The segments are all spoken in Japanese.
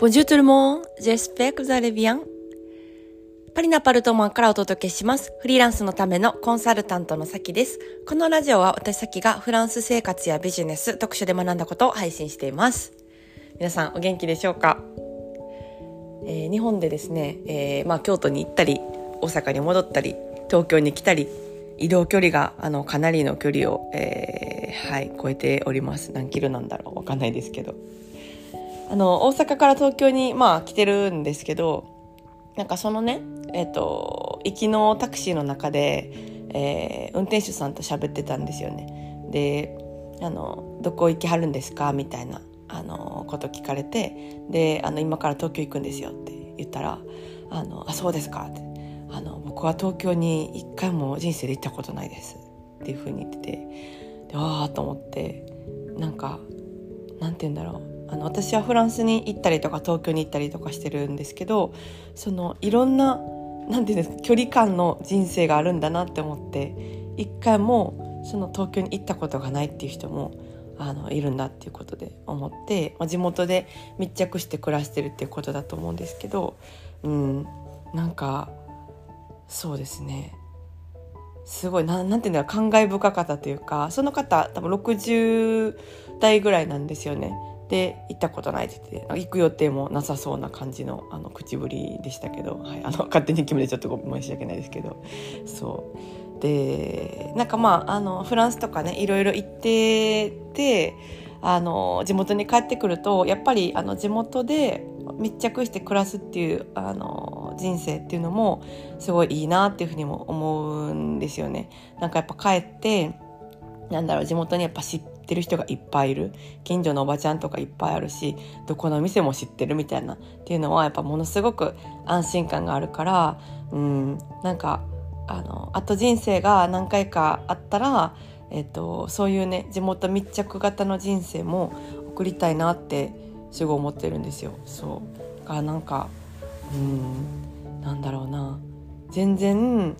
Bonjour tout le monde, j'espère que vous allez bien. パリナパルトマンからお届けします。フリーランスのためのコンサルタントのさきです。このラジオは私さきがフランス生活やビジネス、特殊で学んだことを配信しています。皆さんお元気でしょうか、えー、日本でですね、えー、まあ京都に行ったり、大阪に戻ったり、東京に来たり、移動距離があのかなりの距離を、えー、はい超えております何キロなんだろうわかんないですけどあの大阪から東京にまあ来てるんですけどなんかそのねえっ、と行きのタクシーの中で、えー、運転手さんと喋ってたんですよね。であの「どこ行きはるんですか?」みたいなあのこと聞かれてであの「今から東京行くんですよ」って言ったら「あのあそうですか」ってあの僕は東京に一回も人生で行ったことないです。っていうふうに言っててああと思ってなんかなんて言うんだろう。あの私はフランスに行ったりとか東京に行ったりとかしてるんですけどそのいろんななんて言うんですか距離感の人生があるんだなって思って一回もその東京に行ったことがないっていう人もあのいるんだっていうことで思って、まあ、地元で密着して暮らしてるっていうことだと思うんですけど、うん、なんかそうですねすごいななんていうんだろう感慨深かったというかその方多分60代ぐらいなんですよね。で行ったことないって言って行く予定もなさそうな感じのあの口ぶりでしたけど、はい、あの勝手に決めてちょっと申し訳ないですけどそうでなんかまああのフランスとかねいろいろ行っててあの地元に帰ってくるとやっぱりあの地元で密着して暮らすっていうあの人生っていうのもすごいいいなっていうふうにも思うんですよね。なんかやっぱ帰ってなんだろう地元にやっぱ知っってる人がいっぱいいる。近所のおばちゃんとかいっぱいあるしどこの店も知ってるみたいな。っていうのはやっぱものすごく安心感があるからうんなんかあのあと人生が何回かあったら、えっと、そういうね地元密着型の人生も送りたいなってすごい思ってるんですよ。そう。がなんかうんなんだろうな。全然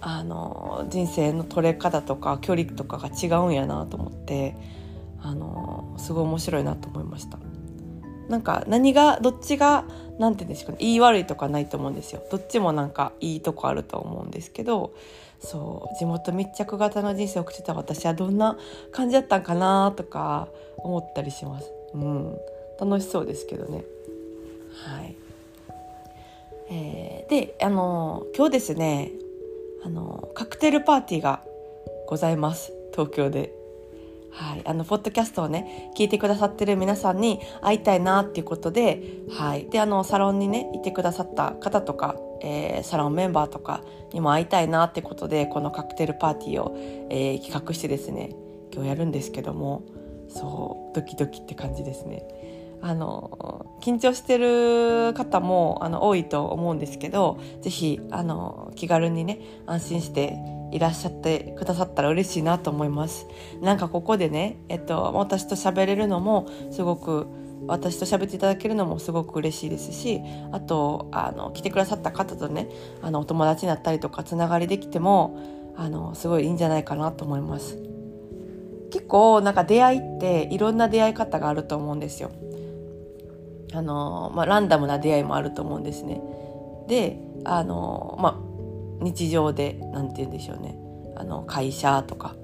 あの人生の取れ方とか距離とかが違うんやなと思ってあのすごい面白いなと思いました。なんか何がどっちが何て言うんですかね言い悪いとかないと思うんですよ。どっちもなんかいいとこあると思うんですけどそう地元密着型の人生を送ってた私はどんな感じだったんかなとか思ったりします。うん、楽しそうですけどね。はい。えー、で、あの今日ですね、あのカクテルパーティーがございます東京で。はい、あのポッドキャストをね聞いてくださってる皆さんに会いたいなっていうことで,、はい、であのサロンにねいてくださった方とか、えー、サロンメンバーとかにも会いたいなってことでこのカクテルパーティーを、えー、企画してですね今日やるんですけどもそうドキドキって感じですね。あの緊張してる方もあの多いと思うんですけど是非あの気軽にね安心していらっしゃってくださったら嬉しいなと思います。なんかここでね、えっと、私と喋れるのもすごく私と喋っていただけるのもすごく嬉しいですしあとあの来てくださった方とねあのお友達になったりとかつながりできてもあのすごいいいんじゃないかなと思います。結構なんか出会いっていろんな出会い方があると思うんですよ。あの、まあ、ランダムな出会いもあると思うんですね。であの、まあ、日常で何て言うんでしょうねあの会社とか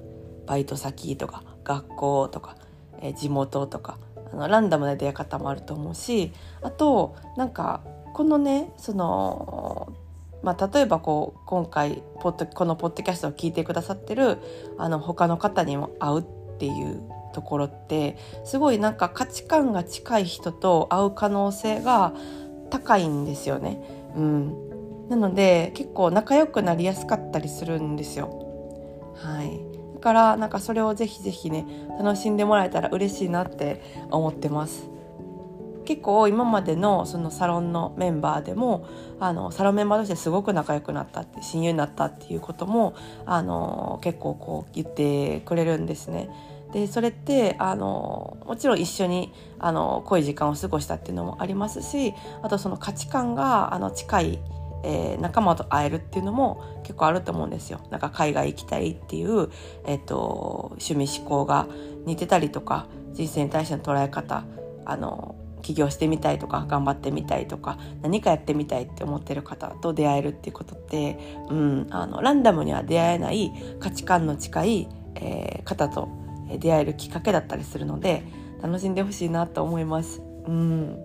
バイト先とか学校とか、え地元とかあのランダムな出会い方もあると思うしあとなんかこのねそのまあ、例えばこう今回ポッドこのポッドキャストを聞いてくださってるあの他の方にも会うっていうところってすごいなんか価値観が近い人と会う可能性が高いんですよね。うん、なので結構仲良くなりやすかったりするんですよ。はい、だからなんかそれをぜひぜひね楽しんでもらえたら嬉しいなって思ってます。結構今までのそのサロンのメンバーでもあのサロンメンバーとしてすごく仲良くなったって親友になったっていうこともあの結構こう言ってくれるんですね。でそれってあのもちろん一緒にあの濃い時間を過ごしたっていうのもありますしあとその価値観があの近い、えー、仲間と会えるっていうのも結構あると思うんですよ。なんか海外行きたいっていう、えっと、趣味思考が似てたりとか人生に対しての捉え方あの起業してみたいとか頑張ってみたいとか何かやってみたいって思ってる方と出会えるっていうことって、うん、あのランダムには出会えない価値観の近い、えー、方と出会えるきっかけだったりするので楽しんでほしいなと思います。うん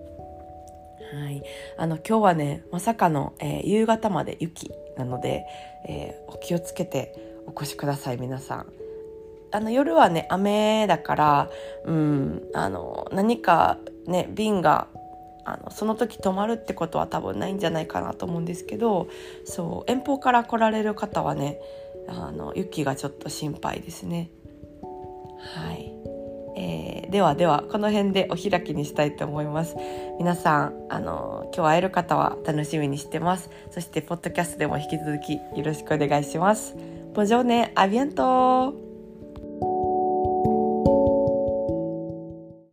はい、あの今日はねまさかの、えー、夕方まで雪なので、えー、お気をつけてお越しください皆さん。あの夜はね雨だから、うん、あの何かね便があのその時止まるってことは多分ないんじゃないかなと思うんですけどそう遠方から来られる方はねあの雪がちょっと心配ですね。はい、えー、ではではこの辺でお開きにしたいと思います。皆さんあの今日会える方は楽しみにしてます。そしてポッドキャストでも引き続きよろしくお願いします。ボジョーネアビアント